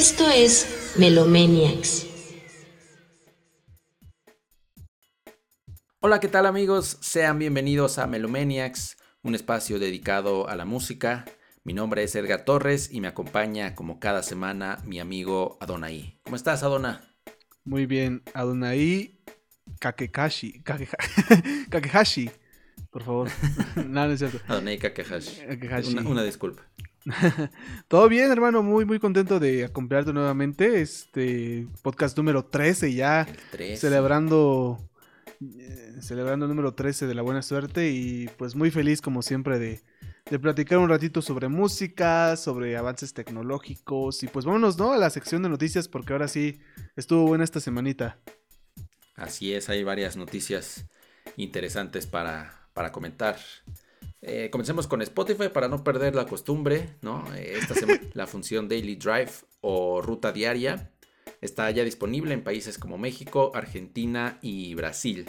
Esto es Melomaniacs. Hola, ¿qué tal amigos? Sean bienvenidos a Melomaniacs, un espacio dedicado a la música. Mi nombre es Edgar Torres y me acompaña como cada semana mi amigo Adonai. ¿Cómo estás, Adona? Muy bien, Adonai Kakekashi. Kakehashi, por favor. no, no es cierto. Adonai Kakehashi. Una, una disculpa. Todo bien, hermano, muy muy contento de acompañarte nuevamente. Este podcast número 13 ya celebrando eh, celebrando el número 13 de la buena suerte y pues muy feliz como siempre de, de platicar un ratito sobre música, sobre avances tecnológicos y pues vámonos, ¿no? A la sección de noticias porque ahora sí estuvo buena esta semanita. Así es, hay varias noticias interesantes para, para comentar. Eh, comencemos con Spotify para no perder la costumbre, ¿no? Eh, esta la función Daily Drive o ruta diaria está ya disponible en países como México, Argentina y Brasil.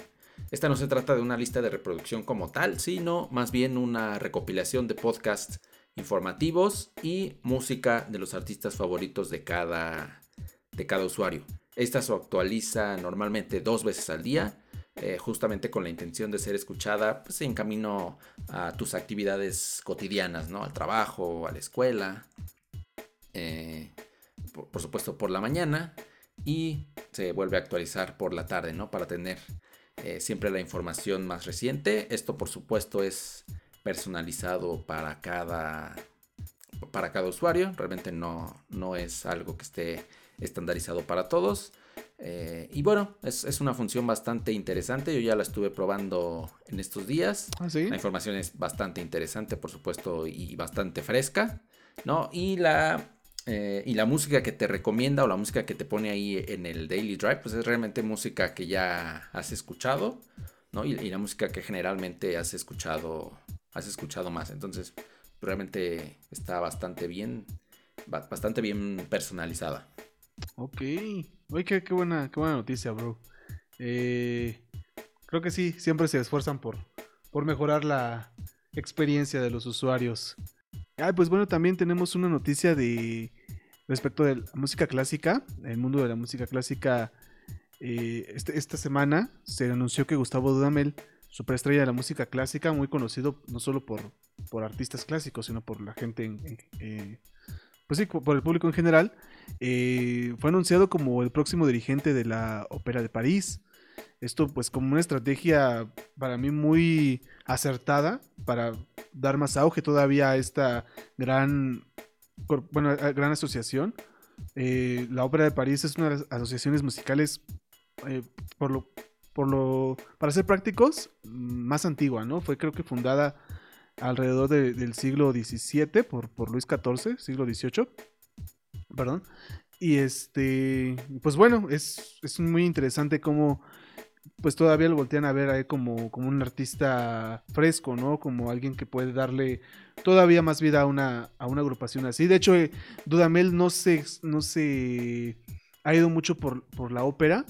Esta no se trata de una lista de reproducción como tal, sino más bien una recopilación de podcasts informativos y música de los artistas favoritos de cada, de cada usuario. Esta se actualiza normalmente dos veces al día eh, justamente con la intención de ser escuchada pues, en camino a tus actividades cotidianas, ¿no? Al trabajo, a la escuela, eh, por, supuesto por la mañana y se vuelve a actualizar por la tarde, ¿no? Para tener eh, siempre la información más reciente. Esto por supuesto es personalizado para cada, para cada usuario, realmente no, no es algo que esté estandarizado para todos. Eh, y bueno, es, una función bastante interesante. Yo ya la estuve probando en estos días. ¿Ah, la información es bastante interesante, por supuesto, y bastante fresca. ¿no? Y la, eh, y la música que te recomienda o la música que te pone ahí en el Daily Drive, pues es realmente música que ya has escuchado. ¿no? Y, y la música que generalmente has escuchado, has escuchado más. Entonces, realmente está bastante bien, bastante bien personalizada. Ok. Oye, qué, buena, qué buena noticia, bro. Eh, creo que sí, siempre se esfuerzan por, por mejorar la experiencia de los usuarios. Ay, pues bueno, también tenemos una noticia de respecto de la música clásica, el mundo de la música clásica. Eh, este, esta semana se anunció que Gustavo Dudamel, superestrella de la música clásica, muy conocido no solo por, por artistas clásicos, sino por la gente en, eh, pues sí, por el público en general, eh, fue anunciado como el próximo dirigente de la Ópera de París. Esto pues como una estrategia para mí muy acertada para dar más auge todavía a esta gran, bueno, gran asociación. Eh, la Ópera de París es una de las asociaciones musicales, eh, por lo, por lo, para ser prácticos, más antigua, ¿no? Fue creo que fundada alrededor del siglo XVII por, por Luis XIV, siglo XVIII. Perdón. Y este, pues bueno, es, muy interesante cómo pues todavía lo voltean a ver ahí como, como un artista fresco, ¿no? Como alguien que puede darle todavía más vida a una, a una agrupación así. De hecho, eh, Dudamel no se, no ha ido mucho por, por la ópera,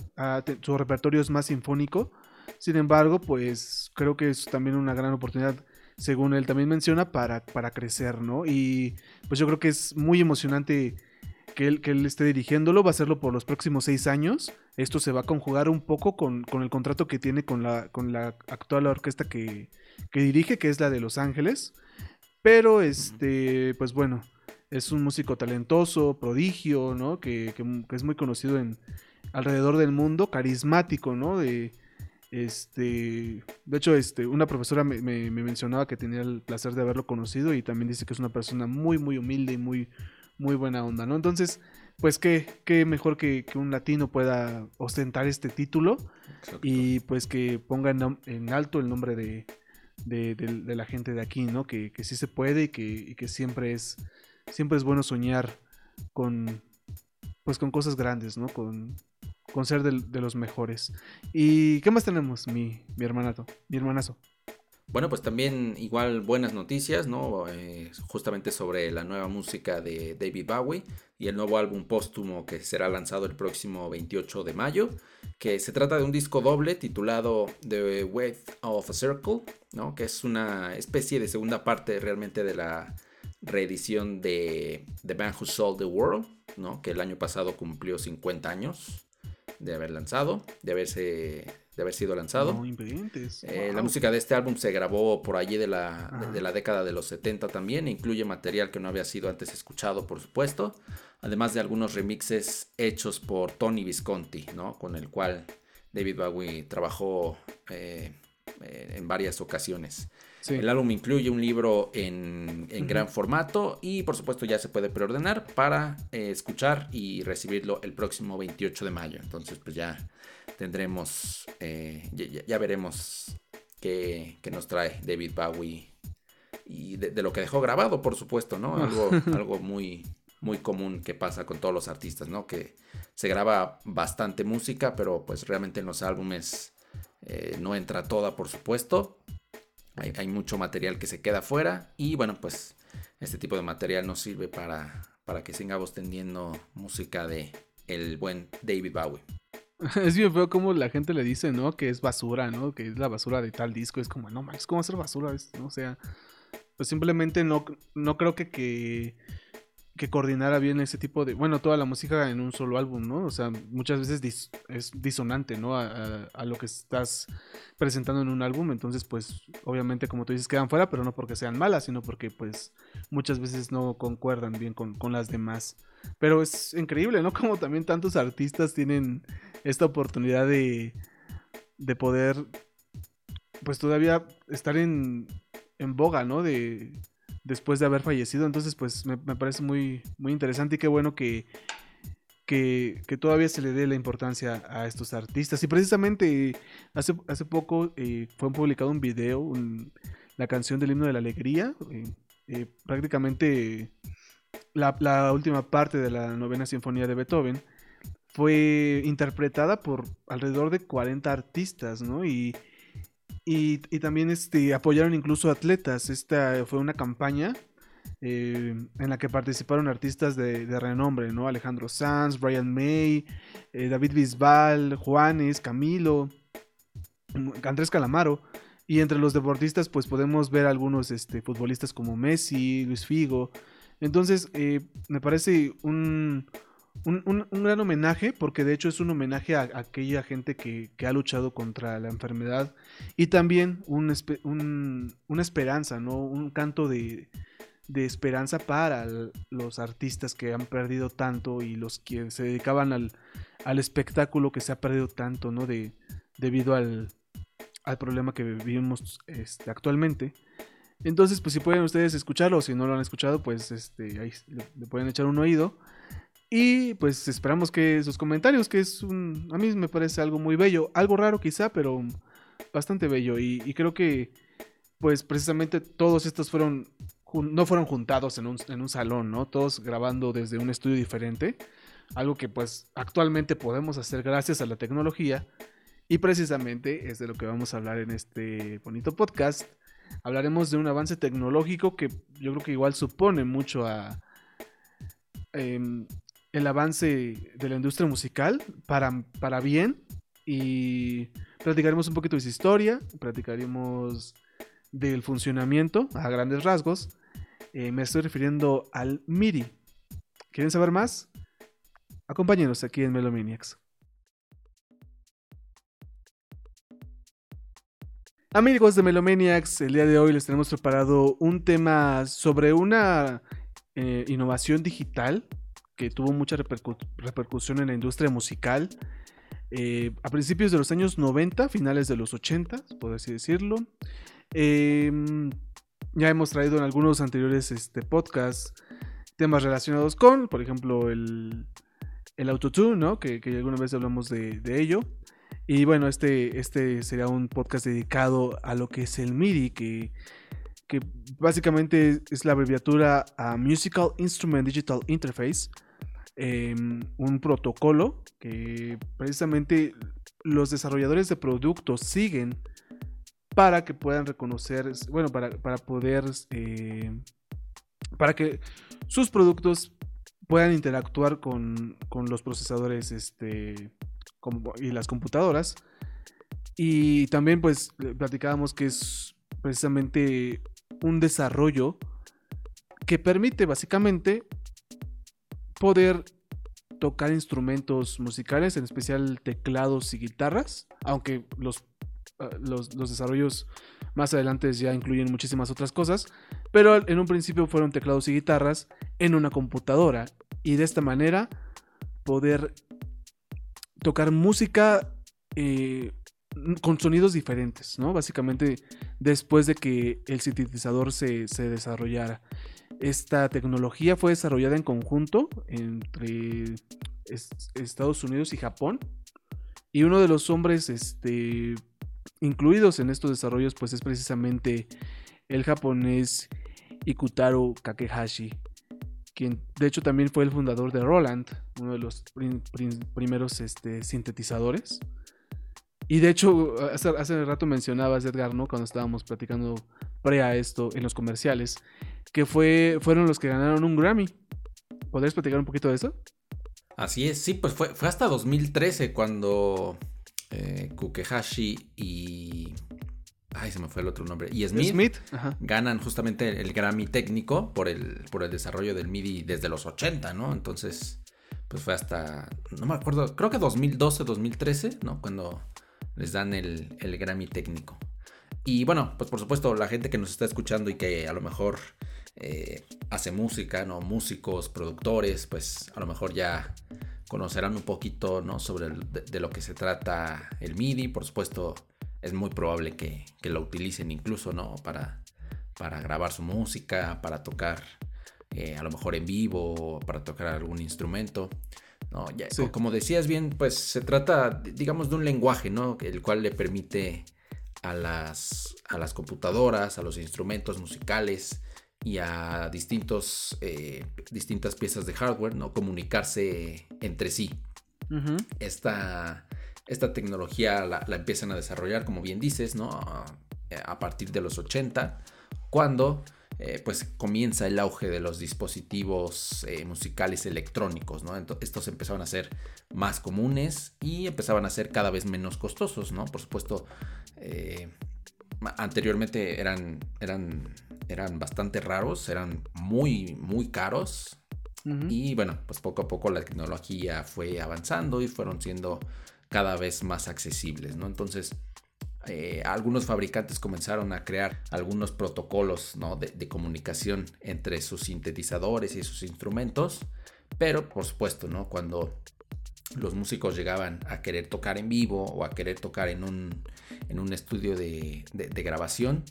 su repertorio es más sinfónico. Sin embargo, pues creo que es también una gran oportunidad según él también menciona, para, para crecer, ¿no? Y pues yo creo que es muy emocionante que él, que él esté dirigiéndolo, va a hacerlo por los próximos seis años. Esto se va a conjugar un poco con, el contrato que tiene con la, con la actual orquesta que, dirige, que es la de Los Ángeles. Pero, este, pues bueno, es un músico talentoso, prodigio, ¿no? Que, que, es muy conocido en alrededor del mundo, carismático, ¿no? De, este, de hecho, este, una profesora me, mencionaba que tenía el placer de haberlo conocido y también dice que es una persona muy, muy humilde y muy, muy buena onda, ¿no? Entonces, pues qué, qué mejor que, un latino pueda ostentar este título y pues que ponga en, alto el nombre de, de, la gente de aquí, ¿no? Que, que sí se puede y que, y que siempre es siempre es bueno soñar con pues con cosas grandes, ¿no? Con, con ser de, los mejores. ¿Y qué más tenemos, mi, mi hermanato, mi hermanazo? Bueno, pues también igual buenas noticias, ¿no? Eh, justamente sobre la nueva música de David Bowie y el nuevo álbum póstumo que será lanzado el próximo 28 de mayo, que se trata de un disco doble titulado The Width of a Circle, ¿no? Que es una especie de segunda parte realmente de la reedición de The Man Who Sold the World, ¿no? Que el año pasado cumplió 50 años de haber lanzado, de haberse de haber sido lanzado. No. Eh, La música de este álbum se grabó por allí de la, de- Ajá. de la década de los 70 también. e Incluye material que no había sido antes escuchado, por supuesto. Además de algunos remixes hechos por Tony Visconti, ¿no? Con el cual David Bowie trabajó eh, eh, en varias ocasiones. Sí. El álbum incluye un libro en, en gran formato y por supuesto ya se puede preordenar para eh, escuchar y recibirlo el próximo 28 de mayo. Entonces pues ya tendremos, eh, ya, ya- ya veremos qué, qué nos trae David Bowie y de, de lo que dejó grabado, por supuesto, ¿no? Algo, algo muy, muy común que pasa con todos los artistas, ¿no? Que se graba bastante música, pero pues realmente en los álbumes eh, no entra toda, por supuesto. Hay, hay mucho material que se queda fuera y bueno, pues este tipo de material nos sirve para, para que sigamos teniendo música de el buen David Bowie. Es bien feo como la gente le dice, ¿no? Que es basura, ¿no? Que es la basura de tal disco. Es como, no manches, ¿cómo hacer basura? Es- ¿no? O sea, pues simplemente no, no creo que, que, que coordinara bien ese tipo de. Bueno, toda la música en un solo álbum, ¿no? O sea, muchas veces es disonante, ¿no? A, a- a lo que estás presentando en un álbum. Entonces, pues, obviamente, como tú dices, quedan fuera, pero no porque sean malas, sino porque, pues, muchas veces no concuerdan bien con, con las demás. Pero es increíble, ¿no? Como también tantos artistas tienen esta oportunidad de, de poder, pues todavía estar en, en boga, ¿no? De, después de haber fallecido. Entonces, pues me, me parece muy, muy interesante y qué bueno que, que, que todavía se le dé la importancia a estos artistas. Y precisamente hace, hace poco eh, fue publicado un video, la canción del himno de la alegría. eh, eh, prácticamente la, la última parte de la novena sinfonía de Beethoven fue interpretada por alrededor de 40 artistas, ¿no? Y, y, y también este, apoyaron incluso atletas. Esta fue una campaña eh, en la que participaron artistas de, renombre, ¿no? Alejandro Sanz, Brian May, eh, David Bisbal, Juanes, Camilo, mm, Andrés Calamaro. Y entre los deportistas, pues podemos ver algunos este, futbolistas como Messi, Luis Figo. Entonces, eh, me parece un, un, un- gran homenaje, porque de hecho es un homenaje a, aquella gente que, que ha luchado contra la enfermedad y también una esperanza, ¿no? Un canto de, de esperanza para los artistas que han perdido tanto y los que se dedicaban al, al espectáculo que se ha perdido tanto, ¿no? De, debido al, al problema que vivimos este, actualmente. Entonces, pues si pueden ustedes escucharlo, si no lo han escuchado, pues este, ahí le pueden echar un oído. Y pues esperamos que sus comentarios, que es un... A mí me parece algo muy bello, algo raro quizá, pero bastante bello. Y, creo que pues precisamente todos estos fueron... No fueron juntados en un, en un salón, ¿no? Todos grabando desde un estudio diferente. Algo que pues actualmente podemos hacer gracias a la tecnología. Y precisamente es de lo que vamos a hablar en este bonito podcast. Hablaremos de un avance tecnológico que yo creo que igual supone mucho a em, el avance de la industria musical para, para bien. Y platicaremos un poquito de su historia, platicaremos del funcionamiento a grandes rasgos. Eh, me estoy refiriendo al MIDI. ¿Quieren saber más? Acompáñenos aquí en Melomaniacs. Amigos de Melomaniacs, el día de hoy les tenemos preparado un tema sobre una eh, innovación digital que tuvo mucha repercu- repercusión en la industria musical eh, a principios de los años 90, finales de los 80, por así decirlo. Em, ya hemos traído en algunos anteriores este, podcasts temas relacionados con, por ejemplo, el, el autotune, ¿no? Que, que alguna vez hablamos de, de ello. Y bueno, este, este será un podcast dedicado a lo que es el MIDI, que, que básicamente es la abreviatura a Musical Instrument Digital Interface, eh, un protocolo que precisamente los desarrolladores de productos siguen para que puedan reconocer, bueno, para, para poder, eh, para que sus productos puedan interactuar con, con los procesadores este, y las computadoras. Y también pues platicábamos que es precisamente un desarrollo que permite básicamente poder tocar instrumentos musicales, en especial teclados y guitarras, aunque los, ah, los, los desarrollos más adelante ya incluyen muchísimas otras cosas, pero en un principio fueron teclados y guitarras en una computadora y de esta manera poder tocar música eh, con sonidos diferentes, ¿no? Básicamente después de que el sintetizador se, se desarrollara. Esta tecnología fue desarrollada en conjunto entre es- Estados Unidos y Japón. Y uno de los hombres este, incluidos en estos desarrollos pues es precisamente el japonés Ikutaro Kakehashi, quien de hecho también fue el fundador de Roland, uno de los prim- prim- primeros este, sintetizadores. Y de hecho, hace, hace rato mencionabas, Edgar, ¿no? Cuando estábamos platicando pre a esto en los comerciales, que fue, fueron los que ganaron un Grammy. ¿Podrías platicar un poquito de eso? Así es, sí, pues fue, fue hasta 2013 cuando eh, Kukehashi y... Ay, se me fue el otro nombre. Y Smith, Ajá. ganan justamente el Grammy técnico por el, por el desarrollo del MIDI desde los 80, ¿no? Entonces, pues fue hasta, no me acuerdo, creo que 2012, 2013, ¿no? Cuando les dan el, Grammy técnico. Y bueno, pues por supuesto, la gente que nos está escuchando y que a lo mejor eh, hace música, ¿no? Músicos, productores, pues a lo mejor ya conocerán un poquito, ¿no? Sobre de, lo que se trata el MIDI. Por supuesto, es muy probable que, que lo utilicen incluso, ¿no? Para, para grabar su música, para tocar eh, a lo mejor en vivo, para tocar algún instrumento. ¿No? Ya, Sí. co- Como decías bien, pues se trata, di- digamos, de un lenguaje, ¿no? El cual le permite a las, a las computadoras, a los instrumentos musicales y a distintos, eh, distintas piezas de hardware, ¿no? Comunicarse entre sí esta, esta tecnología la, la empiezan a desarrollar, como bien dices, ¿no? A, a partir de los 80, cuando eh, pues comienza el auge de los dispositivos eh, musicales electrónicos, ¿no? Estos empezaban a ser más comunes y empezaban a ser cada vez menos costosos, ¿no? Por supuesto, eh, anteriormente eran, eran, eran bastante raros, eran muy, muy caros, y bueno, pues poco a poco la tecnología fue avanzando y fueron siendo cada vez más accesibles, ¿no? Entonces, eh, algunos fabricantes comenzaron a crear algunos protocolos ¿no? de, de comunicación entre sus sintetizadores y sus instrumentos, pero por supuesto, ¿no? Cuando los músicos llegaban a querer tocar en vivo o a querer tocar en un, en un estudio de, de- de grabación,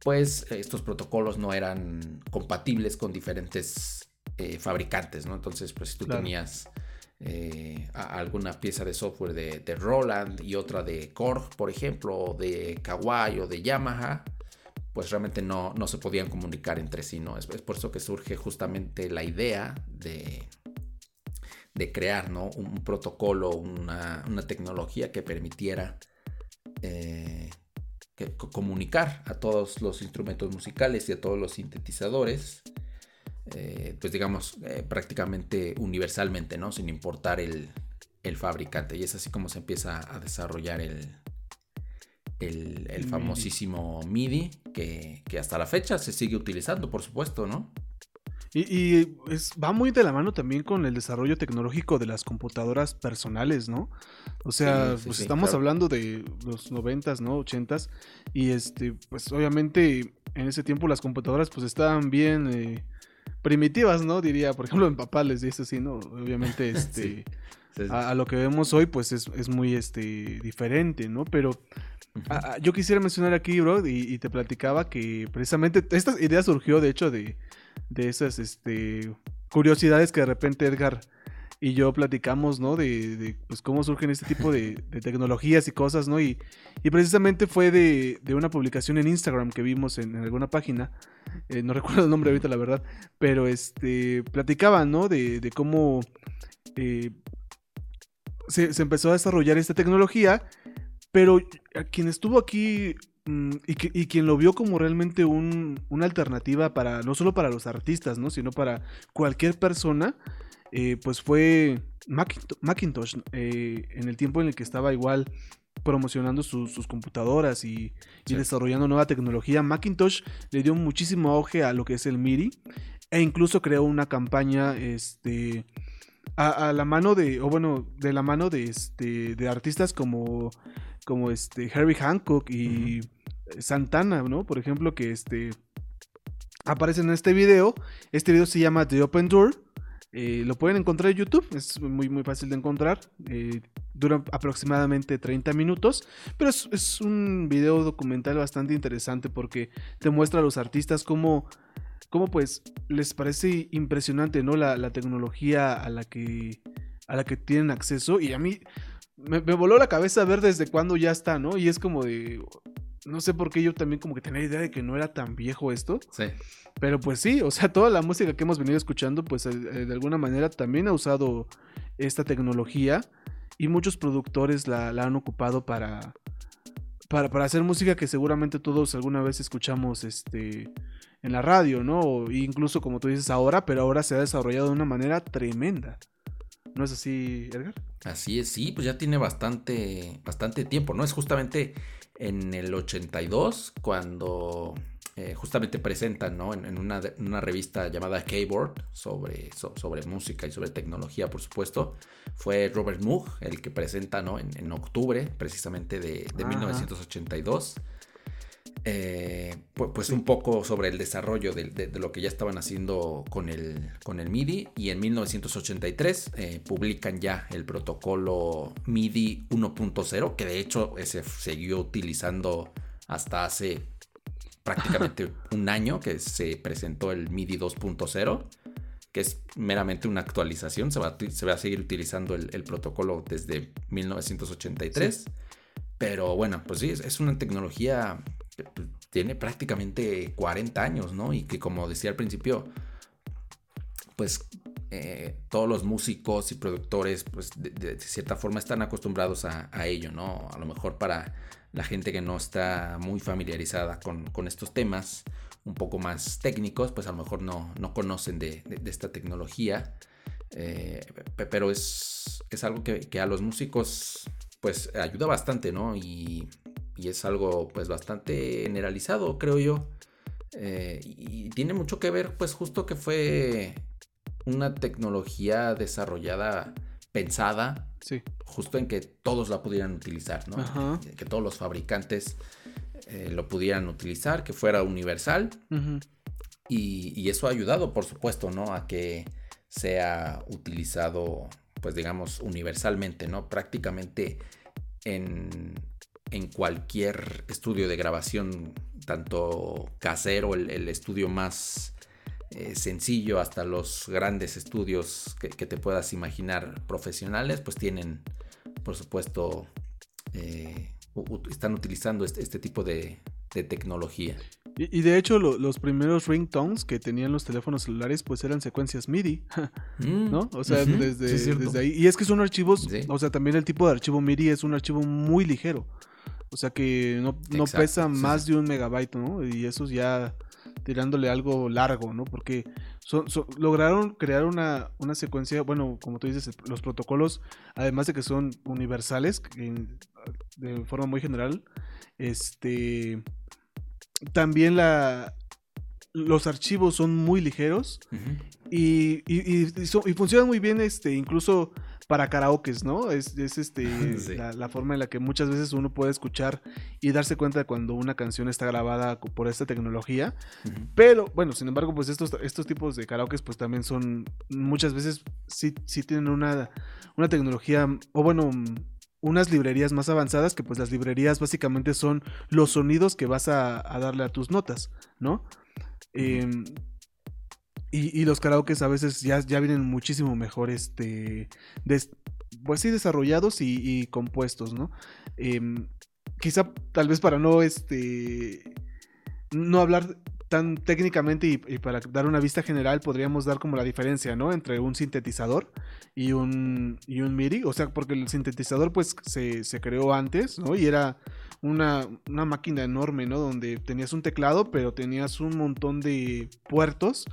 pues estos protocolos no eran compatibles con diferentes eh, fabricantes, ¿no? Entonces, pues si tú Claro. tenías eh, alguna pieza de software de, Roland y otra de Korg, por ejemplo, o de Kawai o de Yamaha, pues realmente no, no se podían comunicar entre sí, ¿no? Es, por eso que surge justamente la idea de, de crear, ¿no? Un, protocolo, una, una tecnología que permitiera eh, comunicar a todos los instrumentos musicales y a todos los sintetizadores, eh, pues digamos, eh, prácticamente universalmente, ¿no? Sin importar el, el fabricante. Y es así como se empieza a desarrollar el, el, famosísimo MIDI, que, que hasta la fecha se sigue utilizando, por supuesto, ¿no? Y, y es, va muy de la mano también con el desarrollo tecnológico de las computadoras personales, ¿no? O sea, Sí, sí, pues sí, estamos claro. hablando de los noventas, ¿no? Ochentas. Y este, pues obviamente en ese tiempo las computadoras pues estaban bien eh, primitivas, ¿no? Diría, por ejemplo, mi papá les dice así, ¿no? Obviamente, este. Sí. Sí, sí. A, a lo que vemos hoy, pues es, es muy este, diferente, ¿no? Pero yo quisiera mencionar aquí, bro, y, y te platicaba que precisamente esta idea surgió, de hecho, de, de esas este, curiosidades que de repente Edgar y yo platicamos, ¿no? De, de, pues cómo surgen este tipo de, tecnologías y cosas, ¿no? Y, y precisamente fue de, de una publicación en Instagram que vimos en, alguna página, eh, no recuerdo el nombre ahorita, la verdad, pero este, platicaban, ¿no? De, de cómo eh, se, se empezó a desarrollar esta tecnología, pero quien estuvo aquí mm, y, que- y quien lo vio como realmente un- una alternativa para, no solo para los artistas, ¿no? Sino para cualquier persona, eh, pues fue Macinto- Macintosh, eh, en el tiempo en el que estaba igual promocionando sus- sus computadoras y, desarrollando nueva tecnología. Macintosh le dio muchísimo auge a lo que es el MIDI e incluso creó una campaña este, a, a la mano de, o bueno, de la mano de este, de artistas como, como este, Harry Hancock y Santana, ¿no? Por ejemplo, que este, aparecen en este video. Este video se llama The Open Door. Eh, lo pueden encontrar en YouTube, es muy, muy fácil de encontrar. Eh, dura aproximadamente 30 minutos, pero es, es, un video documental bastante interesante porque te muestra a los artistas cómo, cómo pues les parece impresionante ¿no? la, la, tecnología a la, que, a la que tienen acceso. Y a mí me, me voló la cabeza ver desde cuándo ya está, ¿no? Y es como de, no sé por qué yo también como que tenía idea de que no era tan viejo esto. Sí. Pero pues sí, o sea, toda la música que hemos venido escuchando, pues eh, de alguna manera también ha usado esta tecnología y muchos productores la, la han ocupado para, para, para, hacer música que seguramente todos alguna vez escuchamos este, en la radio, ¿no? O incluso como tú dices ahora, pero ahora se ha desarrollado de una manera tremenda. ¿No es así, Edgar? Así es, sí, pues ya tiene bastante, bastante tiempo, ¿no? Es justamente en el 82 cuando eh, justamente presentan ¿no? en, en, una, una, revista llamada Keyboard sobre, so, sobre música y sobre tecnología, por supuesto. Fue Robert Moog el que presenta ¿no? en, en octubre precisamente de, de 1982. Eh, pues, un poco sobre el desarrollo de, de, de, lo que ya estaban haciendo con el, con el MIDI y en 1983 eh, publican ya el protocolo MIDI 1.0 que de hecho se siguió utilizando hasta hace prácticamente un año que se presentó el MIDI 2.0 que es meramente una actualización se va, se va a seguir utilizando el, el protocolo desde 1983 sí. pero bueno pues sí es, es una tecnología tiene prácticamente 40 años, ¿no? Y que como decía al principio, pues eh, todos los músicos y productores, pues de, cierta forma están acostumbrados a, ello, ¿no? A lo mejor para la gente que no está muy familiarizada con, estos temas, un poco más técnicos, pues a lo mejor no, no conocen de esta tecnología. Eh, pero es, es algo que, que, a los músicos pues ayuda bastante, ¿no? Y, y es algo pues bastante generalizado, creo yo. Eh, y tiene mucho que ver pues justo que fue una tecnología desarrollada, pensada, sí. justo en que todos la pudieran utilizar, ¿no? Ajá. Que, todos los fabricantes eh, lo pudieran utilizar, que fuera universal. Uh -huh. y, y, eso ha ayudado, por supuesto, ¿no? A que sea utilizado, pues digamos, universalmente, ¿no? Prácticamente en, en cualquier estudio de grabación, tanto casero, el, el estudio más eh, sencillo, hasta los grandes estudios que, que, te puedas imaginar profesionales, pues tienen, por supuesto, eh, están utilizando este, este tipo de, de tecnología. Y, y, de hecho, lo, los primeros ringtones que tenían los teléfonos celulares, pues eran secuencias MIDI, ¿no? O sea, uh -huh. desde, sí, desde, ahí. Y es que son archivos, sí. o sea, también el tipo de archivo MIDI es un archivo muy ligero. O sea que no, no Exacto, pesa más sí. de un megabyte, ¿no? Y eso ya tirándole algo largo, ¿no? Porque son, son, lograron crear una, una, secuencia, bueno, como tú dices, los protocolos, además de que son universales, en, de forma muy general, este, también la, los archivos son muy ligeros uh -huh. y, y, y, so, y, funcionan muy bien, este, incluso para karaokes, ¿no? Es, es este sí. la, la, forma en la que muchas veces uno puede escuchar y darse cuenta de cuando una canción está grabada por esta tecnología. Uh -huh. Pero, bueno, sin embargo, pues estos, estos tipos de karaokes pues también son, muchas veces sí, sí tienen una, una tecnología, o bueno, unas librerías más avanzadas, que pues las librerías básicamente son los sonidos que vas a, a darle a tus notas, ¿no? Eh, y, y, los karaokes a veces ya, ya vienen muchísimo mejor, este, pues sí, desarrollados y, compuestos, ¿no? Eh, quizá tal vez para no, este, no hablar tan técnicamente y, y, para dar una vista general podríamos dar como la diferencia, ¿no? Entre un sintetizador y un, y un MIDI, o sea, porque el sintetizador pues se, se creó antes, ¿no? Y era una, una, máquina enorme, ¿no? Donde tenías un teclado, pero tenías un montón de puertos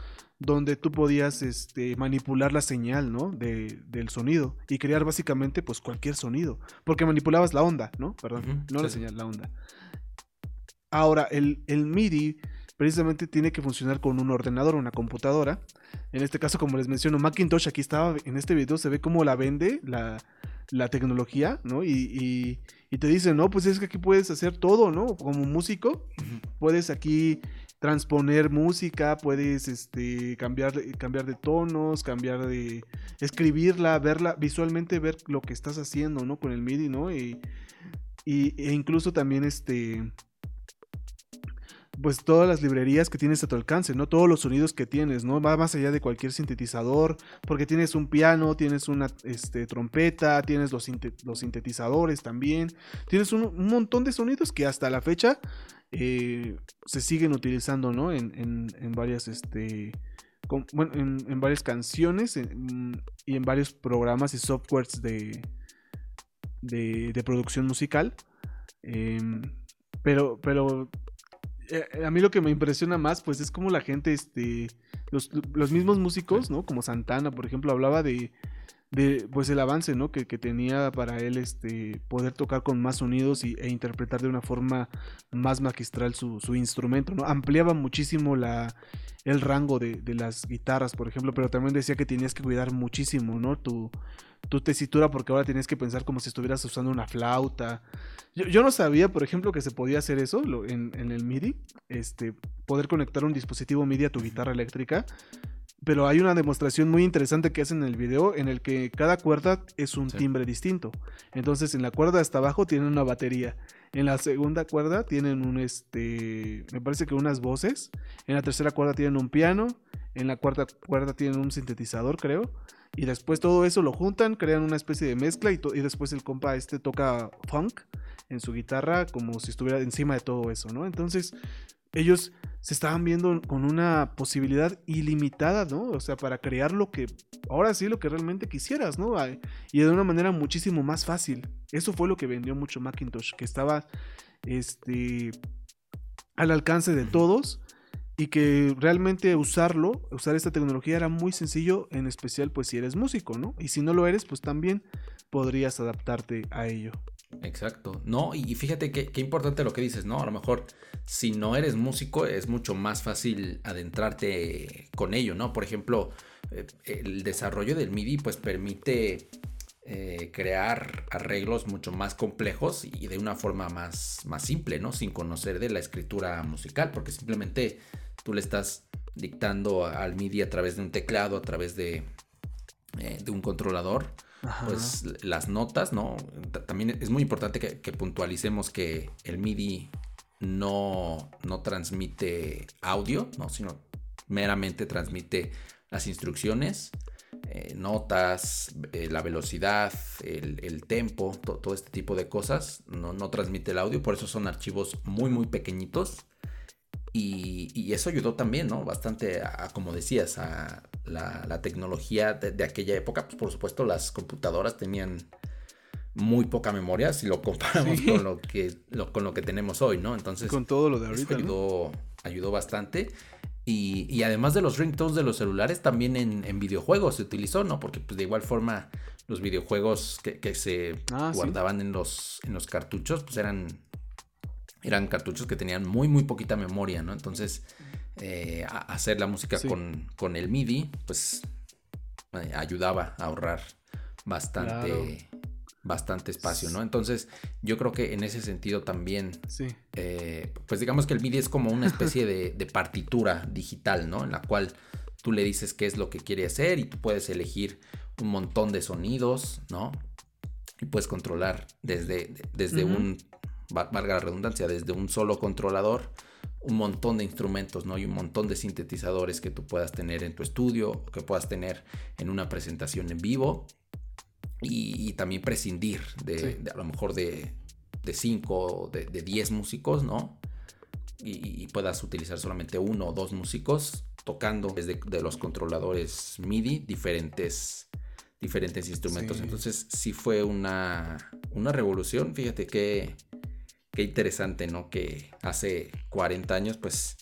donde tú podías este, manipular la señal, ¿no? De, del sonido y crear básicamente pues cualquier sonido, porque manipulabas la onda, ¿no? Perdón, uh -huh, no sí. la señal, la onda. Ahora, el, el MIDI precisamente tiene que funcionar con un ordenador, una computadora. En este caso, como les menciono, Macintosh aquí estaba, en este video se ve cómo la vende la, la tecnología, ¿no? Y, y, y, te dice, no, pues es que aquí puedes hacer todo, ¿no? Como músico, puedes aquí transponer música, puedes este, cambiar, cambiar de tonos, cambiar de... escribirla, verla, visualmente ver lo que estás haciendo, ¿no? Con el MIDI, ¿no? Y, e incluso también este pues todas las librerías que tienes a tu alcance, ¿no? Todos los sonidos que tienes, ¿no? Va más allá de cualquier sintetizador, porque tienes un piano, tienes una este, trompeta, tienes los, los sintetizadores también, tienes un, montón de sonidos que hasta la fecha eh, se siguen utilizando, ¿no? En, en, varias, este, bueno, en, varias canciones y en varios programas y softwares de, de, producción musical. Em, pero, pero eh, a mí lo que me impresiona más, pues es como la gente, este, los, los mismos músicos, ¿no? Como Santana, por ejemplo, hablaba de de pues el avance ¿no? que, que, tenía para él este poder tocar con más sonidos y, e interpretar de una forma más magistral su, su, instrumento no ampliaba muchísimo la el rango de, de, las guitarras por ejemplo pero también decía que tenías que cuidar muchísimo no tu, tu tesitura porque ahora tienes que pensar como si estuvieras usando una flauta. Yo, yo no sabía por ejemplo que se podía hacer eso en, en el MIDI este poder conectar un dispositivo MIDI a tu guitarra eléctrica pero hay una demostración muy interesante que hacen en el video en el que cada cuerda es un timbre distinto. Entonces en la cuerda hasta abajo tienen una batería. En la segunda cuerda tienen un este, me parece que unas voces. En la tercera cuerda tienen un piano. En la cuarta cuerda tienen un sintetizador, creo. Y después todo eso lo juntan, crean una especie de mezcla y, y después el compa este toca funk en su guitarra como si estuviera encima de todo eso, ¿no? Entonces ellos se estaban viendo con una posibilidad ilimitada, ¿no? O sea, para crear lo que, ahora sí, lo que realmente quisieras, ¿no? Y de una manera muchísimo más fácil. Eso fue lo que vendió mucho Macintosh, que estaba, este, al alcance de todos y que realmente usarlo, usar esta tecnología era muy sencillo, en especial pues si eres músico, ¿no? Y si no lo eres, pues también podrías adaptarte a ello. Exacto. No, y fíjate qué importante lo que dices, ¿no? A lo mejor si no eres músico es mucho más fácil adentrarte con ello, ¿no? Por ejemplo, eh, el desarrollo del MIDI pues permite eh, crear arreglos mucho más complejos y de una forma más, más simple, ¿no? Sin conocer de la escritura musical, porque simplemente tú le estás dictando al MIDI a través de un teclado, a través de, eh, de un controlador pues las notas, ¿no? También es muy importante que, puntualicemos que el MIDI no, no transmite audio, ¿no? Sino meramente transmite las instrucciones, eh, notas, eh, la velocidad, el, tempo, todo este tipo de cosas. No, no transmite el audio, por eso son archivos muy, muy pequeñitos. Y, eso ayudó también, ¿no? Bastante a, como decías, a la, tecnología de, aquella época. Pues por supuesto las computadoras tenían muy poca memoria si lo comparamos con, lo que, con lo que tenemos hoy, ¿no? Entonces... Con todo lo de ahorita. ayudó, ayudó bastante. Y, además de los ringtones de los celulares, también en, videojuegos se utilizó, ¿no? Porque pues, de igual forma los videojuegos que, se ah, guardaban en, los, en los cartuchos, pues eran eran cartuchos que tenían muy, muy poquita memoria, ¿no? Entonces, eh, hacer la música con, el MIDI, pues eh, ayudaba a ahorrar bastante, bastante espacio, ¿no? Entonces, yo creo que en ese sentido también, sí. Eh, pues digamos que el MIDI es como una especie de, de, partitura digital, ¿no? En la cual tú le dices qué es lo que quiere hacer y tú puedes elegir un montón de sonidos, ¿no? Y puedes controlar desde, desde un valga la redundancia, desde un solo controlador, un montón de instrumentos, ¿no? Y un montón de sintetizadores que tú puedas tener en tu estudio, que puedas tener en una presentación en vivo. Y, también prescindir de, a lo mejor de 5 de, de 10 músicos, ¿no? Y, puedas utilizar solamente uno o dos músicos tocando desde de los controladores MIDI diferentes diferentes instrumentos. Entonces sí fue una, una revolución. Fíjate que qué interesante, ¿no? Que hace 40 años, pues,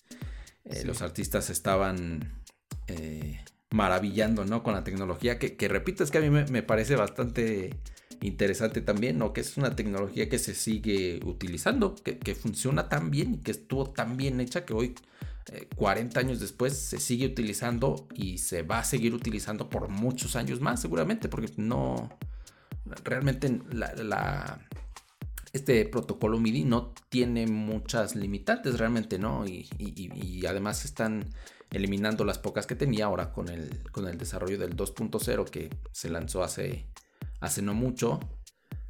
eh, los artistas estaban eh, maravillando, ¿no? Con la tecnología, que, repito, es que a mí me, parece bastante interesante también, ¿no? Que es una tecnología que se sigue utilizando, que, funciona tan bien y que estuvo tan bien hecha que hoy 40 años después se sigue utilizando y se va a seguir utilizando por muchos años más seguramente, porque no, realmente la, este protocolo MIDI no tiene muchas limitantes realmente, ¿no? Y, además están eliminando las pocas que tenía ahora con el, con el desarrollo del 2.0 que se lanzó hace, hace no mucho.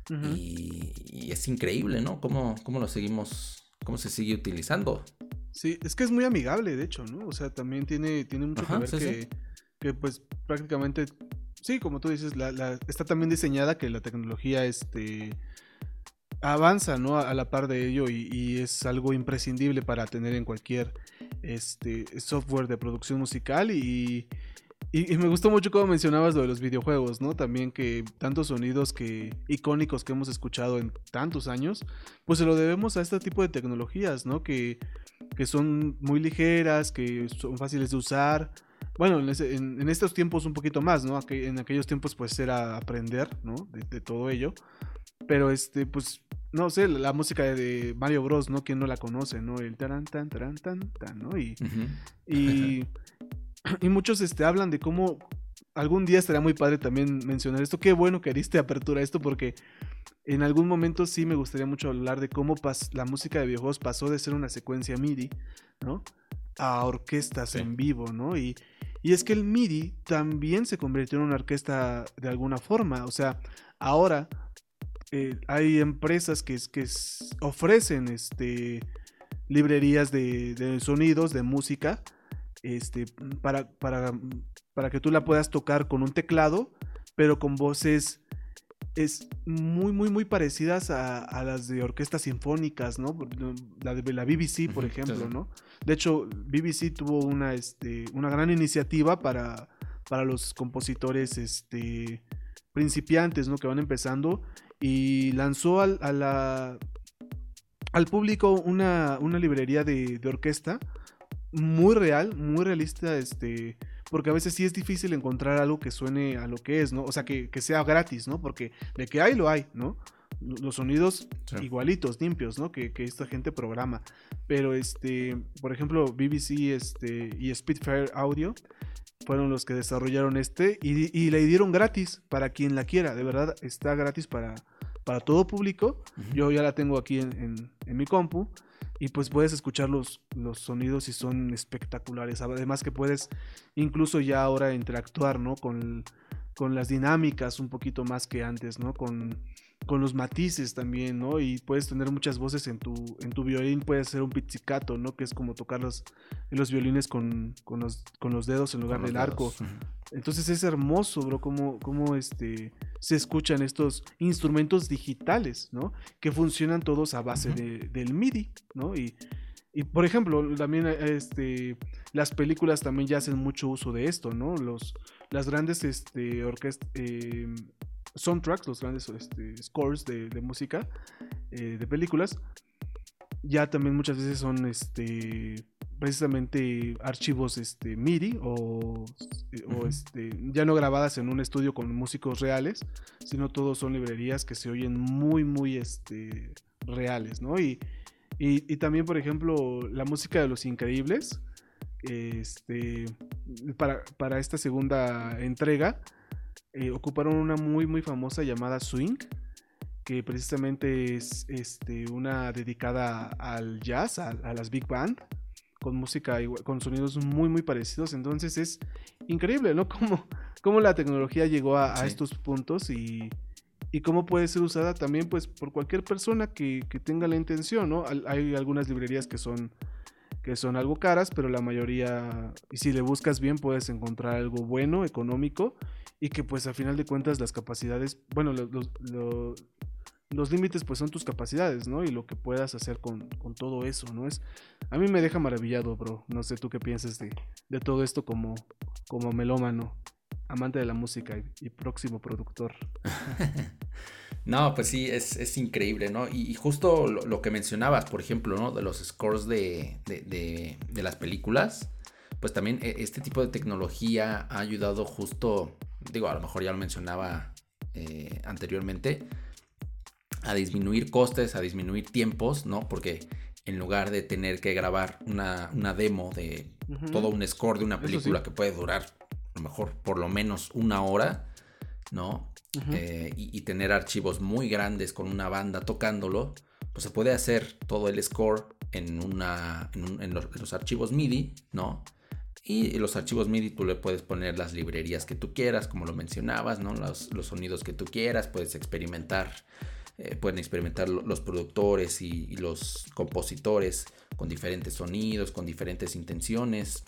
y, es increíble, ¿no? Cómo, cómo lo seguimos, cómo se sigue utilizando. Sí, es que es muy amigable, de hecho, ¿no? O sea, también tiene, tiene mucho que ver que, que, pues, prácticamente, sí, como tú dices, la, está también diseñada que la tecnología, este, avanza, ¿no? A, la par de ello y, es algo imprescindible para tener en cualquier, este, software de producción musical y, y, me gustó mucho como mencionabas lo de los videojuegos, ¿no? También que tantos sonidos que icónicos que hemos escuchado en tantos años, pues se lo debemos a este tipo de tecnologías, ¿no? Que, que son muy ligeras, que son fáciles de usar. Bueno, en, estos tiempos un poquito más, ¿no? En aquellos tiempos pues era aprender, ¿no? De, todo ello. Pero este, pues, no sé, la, música de Mario Bros, ¿no? ¿Quién no la conoce, ¿no? El taran, tan, taran, tan, tan, ¿no? Y, y y muchos este, hablan de cómo algún día estaría muy padre también mencionar esto. Qué bueno que diste apertura a esto porque en algún momento sí me gustaría mucho hablar de cómo la música de videojuegos pasó de ser una secuencia MIDI, ¿no? A orquestas en vivo, ¿no? Y, y es que el MIDI también se convirtió en una orquesta de alguna forma. O sea, ahora eh, hay empresas que, que ofrecen este, librerías de, de sonidos, de música, este, para, para, para que tú la puedas tocar con un teclado, pero con voces es muy, muy, muy parecidas a, las de orquestas sinfónicas, ¿no? La de la BBC, por ejemplo, ¿no? De hecho, BBC tuvo una, este, una gran iniciativa para, para los compositores este, principiantes, ¿no? Que van empezando y lanzó al, a la, al público una, una librería de, de orquesta muy real, muy realista, este, porque a veces sí es difícil encontrar algo que suene a lo que es, ¿no? O sea, que, sea gratis, ¿no? Porque de que hay, lo hay, ¿no? Los sonidos igualitos, limpios, ¿no? Que, esta gente programa. Pero, este, por ejemplo, BBC este, y Spitfire Audio fueron los que desarrollaron este y, y le dieron gratis para quien la quiera. De verdad, está gratis para, para todo público. Yo ya la tengo aquí en, en mi compu y pues puedes escuchar los, los sonidos y son espectaculares. Además que puedes incluso ya ahora interactuar, ¿no? Con, con las dinámicas un poquito más que antes, ¿no? Con, con los matices también, ¿no? Y puedes tener muchas voces en tu, en tu violín, puedes hacer un pizzicato, ¿no? Que es como tocar los, los violines con, con, los, con los dedos en lugar del arco. Entonces es hermoso, bro, cómo, cómo este, se escuchan estos instrumentos digitales, ¿no? Que funcionan todos a base de, del MIDI, ¿no? Y, y por ejemplo, también este, las películas también ya hacen mucho uso de esto, ¿no? Los, las grandes este, orquestas, eh, soundtracks, los grandes este, scores de, música eh, de películas, ya también muchas veces son este, precisamente archivos este, MIDI o, este, ya no grabadas en un estudio con músicos reales, sino todos son librerías que se oyen muy, muy este, reales, ¿no? Y, y, también, por ejemplo, la música de Los Increíbles, este, para, para esta segunda entrega, eh, ocuparon una muy muy famosa llamada Swing, que precisamente es este, una dedicada al jazz, a, las big band, con música, con sonidos muy muy parecidos. Entonces es increíble, ¿no? Cómo, cómo la tecnología llegó a, estos puntos y, y, cómo puede ser usada también pues por cualquier persona que, que tenga la intención, ¿no? Hay algunas librerías que son que son algo caras, pero la mayoría, y si le buscas bien, puedes encontrar algo bueno, económico, y que pues a final de cuentas las capacidades, bueno, los, los, límites pues son tus capacidades, ¿no? Y lo que puedas hacer con, todo eso, ¿no? Es, a mí me deja maravillado, bro. No sé tú qué piensas de, de todo esto como, como melómano, amante de la música y próximo productor. No, pues sí, es, increíble, ¿no? Y, justo lo, que mencionabas, por ejemplo, ¿no? De los scores de, las películas, pues también e, este tipo de tecnología ha ayudado justo, digo, a lo mejor ya lo mencionaba eh, anteriormente, a disminuir costes, a disminuir tiempos, ¿no? Porque en lugar de tener que grabar una, una demo de todo un score de una película que puede durar a lo mejor por lo menos una hora, ¿no? Eh, y, tener archivos muy grandes con una banda tocándolo, pues se puede hacer todo el score en, una, en, los, archivos MIDI, ¿no? Y los archivos MIDI tú le puedes poner las librerías que tú quieras, como lo mencionabas, ¿no? Los, sonidos que tú quieras, puedes experimentar, eh, pueden experimentar los productores y, los compositores con diferentes sonidos, con diferentes intenciones.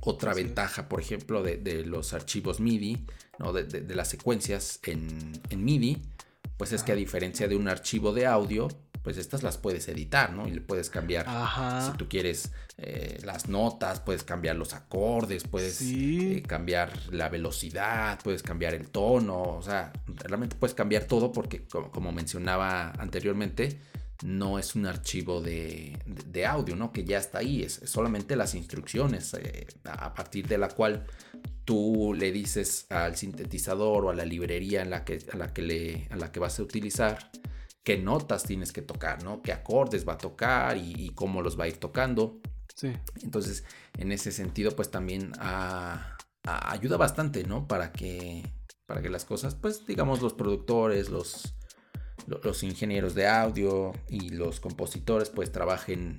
Otra ventaja, por ejemplo, de, los archivos MIDI, ¿no? de, las secuencias en, en MIDI, pues es que a diferencia de un archivo de audio, pues estas las puedes editar, ¿no? Y le puedes cambiar, si tú quieres, eh, las notas, puedes cambiar los acordes, puedes eh, cambiar la velocidad, puedes cambiar el tono, o sea, realmente puedes cambiar todo porque, como, mencionaba anteriormente, no es un archivo de, audio, ¿no? Que ya está ahí, es, solamente las instrucciones eh, a partir de la cual tú le dices al sintetizador o a la librería en la que, a la que, le, a la que vas a utilizar qué notas tienes que tocar, ¿no? Qué acordes va a tocar y, cómo los va a ir tocando. Sí. Entonces, en ese sentido, pues también ayuda bastante, ¿no? Para que, para que las cosas, pues digamos, los productores, los, los ingenieros de audio y los compositores, pues trabajen,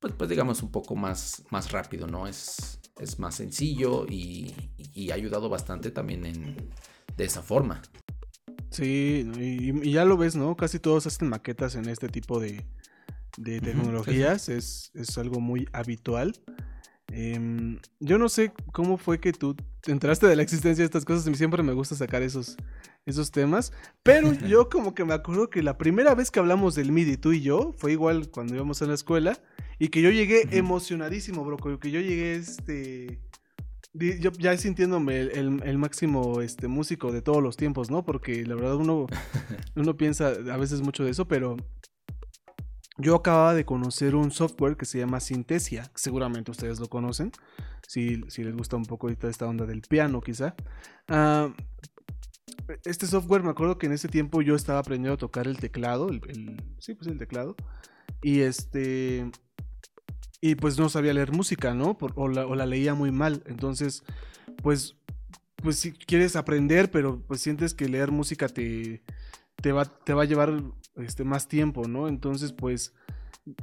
pues, pues digamos, un poco más, más rápido, ¿no? Es, es más sencillo y, y ha ayudado bastante también en, de esa forma. Sí, y, ya lo ves, ¿no? Casi todos hacen maquetas en este tipo de, tecnologías, Es, algo muy habitual. Em, yo no sé cómo fue que tú entraste de la existencia de estas cosas, y siempre me gusta sacar esos, esos temas, pero yo como que me acuerdo que la primera vez que hablamos del MIDI, tú y yo, fue igual cuando íbamos a la escuela, y que yo llegué emocionadísimo, bro, que yo llegué este yo ya sintiéndome el, máximo este, músico de todos los tiempos, ¿no? Porque la verdad uno, uno piensa a veces mucho de eso, pero yo acababa de conocer un software que se llama Synthesia, seguramente ustedes lo conocen, si, si les gusta un poco ahorita esta onda del piano quizá. Ah, este software me acuerdo que en ese tiempo yo estaba aprendiendo a tocar el teclado, el, sí, pues el teclado, y este y pues no sabía leer música, ¿no? o, la, leía muy mal. Entonces, pues, pues si quieres aprender, pero pues sientes que leer música te, te, va, te va a llevar este, más tiempo, ¿no? Entonces, pues,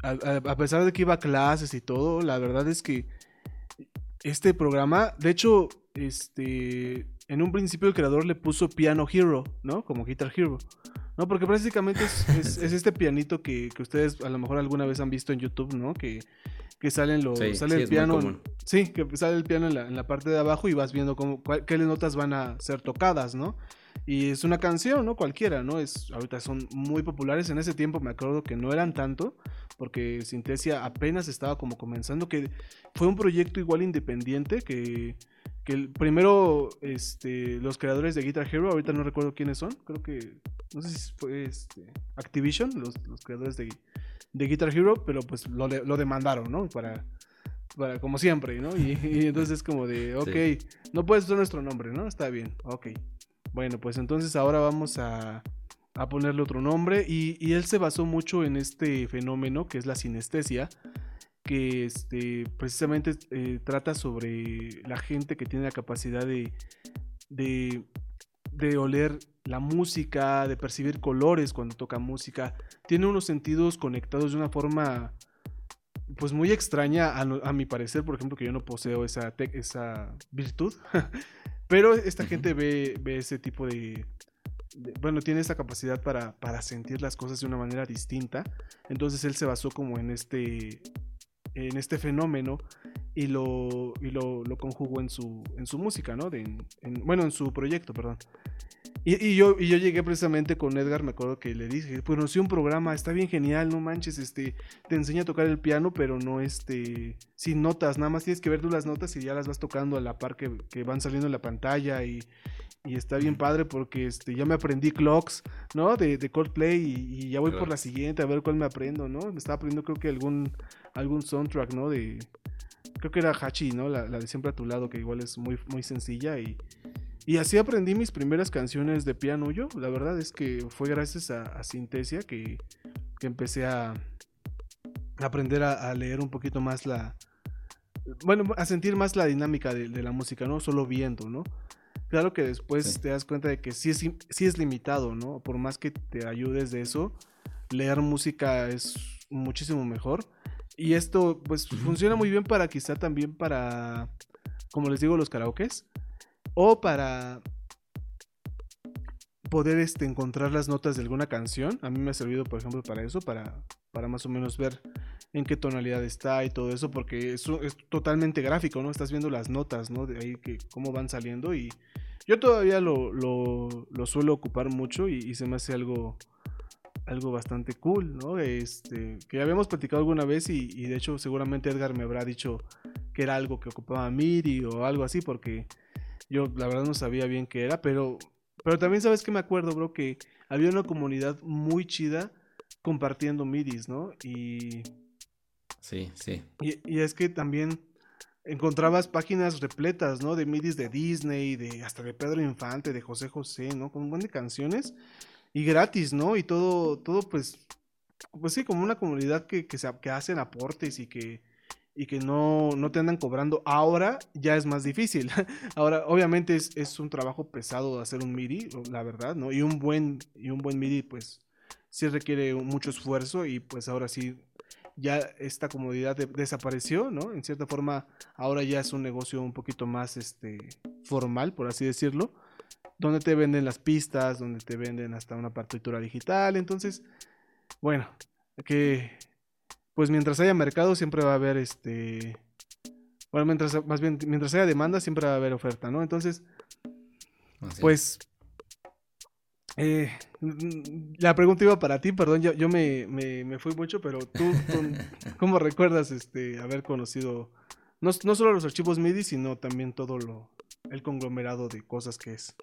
a, pesar de que iba a clases y todo, la verdad es que este programa, de hecho, este, en un principio el creador le puso Piano Hero, ¿no? Como Guitar Hero. No, porque básicamente es, este pianito que, que, ustedes a lo mejor alguna vez han visto en YouTube, ¿no? Que que salen los, sale el piano. Sí, que sale el piano en la, parte de abajo y vas viendo cómo, qué notas van a ser tocadas, ¿no? Y es una canción, ¿no? Cualquiera, ¿no? Es, ahorita son muy populares. En ese tiempo me acuerdo que no eran tanto, porque Sintesia apenas estaba como comenzando, que fue un proyecto igual independiente, que, que primero este, los creadores de Guitar Hero, ahorita no recuerdo quiénes son, creo que, no sé si fue este, Activision, los, los creadores de, de Guitar Hero, pero pues lo, lo demandaron, ¿no? Para, para, como siempre, ¿no? Y, entonces es como de, ok, no puedes usar nuestro nombre, ¿no? Está bien, ok. Bueno, pues entonces ahora vamos a, a ponerle otro nombre y, él se basó mucho en este fenómeno que es la sinestesia, que este, precisamente eh, trata sobre la gente que tiene la capacidad de, de, de oler la música, de percibir colores cuando toca música. Tiene unos sentidos conectados de una forma pues muy extraña a, mi parecer, por ejemplo, que yo no poseo esa, esa virtud. Pero esta gente ve, ve ese tipo de, bueno, tiene esa capacidad para, para, sentir las cosas de una manera distinta. Entonces él se basó como en este, en este fenómeno y lo, y lo, lo conjugó en su, en su música, ¿no? bueno, en su proyecto, perdón. Y, yo, y yo llegué precisamente con Edgar, me acuerdo que le dije, pues conocí un programa, está bien genial, no manches, este, te enseña a tocar el piano, pero no este, sin notas, nada más tienes que ver tú las notas y ya las vas tocando a la par que, van saliendo en la pantalla y, está bien padre porque este, ya me aprendí clocks, ¿no? De, de Coldplay y, ya voy por la siguiente a ver cuál me aprendo, ¿no? Me estaba aprendiendo creo que algún, algún soundtrack, ¿no? De, creo que era Hachi, ¿no? La, la de siempre a tu lado, que igual es muy, muy sencilla y y así aprendí mis primeras canciones de piano yo. La verdad es que fue gracias a, a Sintesia que, empecé a, aprender a, leer un poquito más la... Bueno, a sentir más la dinámica de, la música, no solo viendo, ¿no? Claro que después te das cuenta de que sí es, sí es limitado, ¿no? Por más que te ayudes de eso, leer música es muchísimo mejor. Y esto, pues, funciona muy bien para quizá también para, como les digo, los karaokes. O para poder este, encontrar las notas de alguna canción. A mí me ha servido, por ejemplo, para eso, para, para más o menos ver en qué tonalidad está y todo eso, porque eso es totalmente gráfico, ¿no? Estás viendo las notas, ¿no? De ahí que cómo van saliendo y yo todavía lo, lo, suelo ocupar mucho y, se me hace algo, algo bastante cool, ¿no? Este, que ya habíamos platicado alguna vez y, y, de hecho seguramente Edgar me habrá dicho que era algo que ocupaba MIDI o algo así, porque yo la verdad no sabía bien qué era, pero pero también sabes que me acuerdo, bro, que había una comunidad muy chida compartiendo midis, ¿no? Y... Sí, sí. Y, es que también encontrabas páginas repletas, ¿no? De midis de Disney, de hasta de Pedro Infante, de José José, ¿no? Con un buen de canciones y gratis, ¿no? Y todo, todo pues, pues sí, como una comunidad que, que, se, que hacen aportes y que, y que no, no, te andan cobrando. Ahora ya es más difícil. Ahora, obviamente es, es, un trabajo pesado hacer un MIDI, la verdad, ¿no? Y un buen, y un buen MIDI, pues, sí requiere mucho esfuerzo y pues ahora sí, ya esta comodidad desapareció, ¿no? En cierta forma, ahora ya es un negocio un poquito más, este, formal, por así decirlo, donde te venden las pistas, donde te venden hasta una partitura digital. Entonces, bueno, que pues mientras haya mercado siempre va a haber este bueno, mientras más bien mientras haya demanda siempre va a haber oferta, ¿no? Entonces, pues eh, la pregunta iba para ti, perdón, yo, yo me, me, fui mucho, pero tú, ¿cómo recuerdas este haber conocido no, no solo los archivos MIDI, sino también todo lo el conglomerado de cosas que es?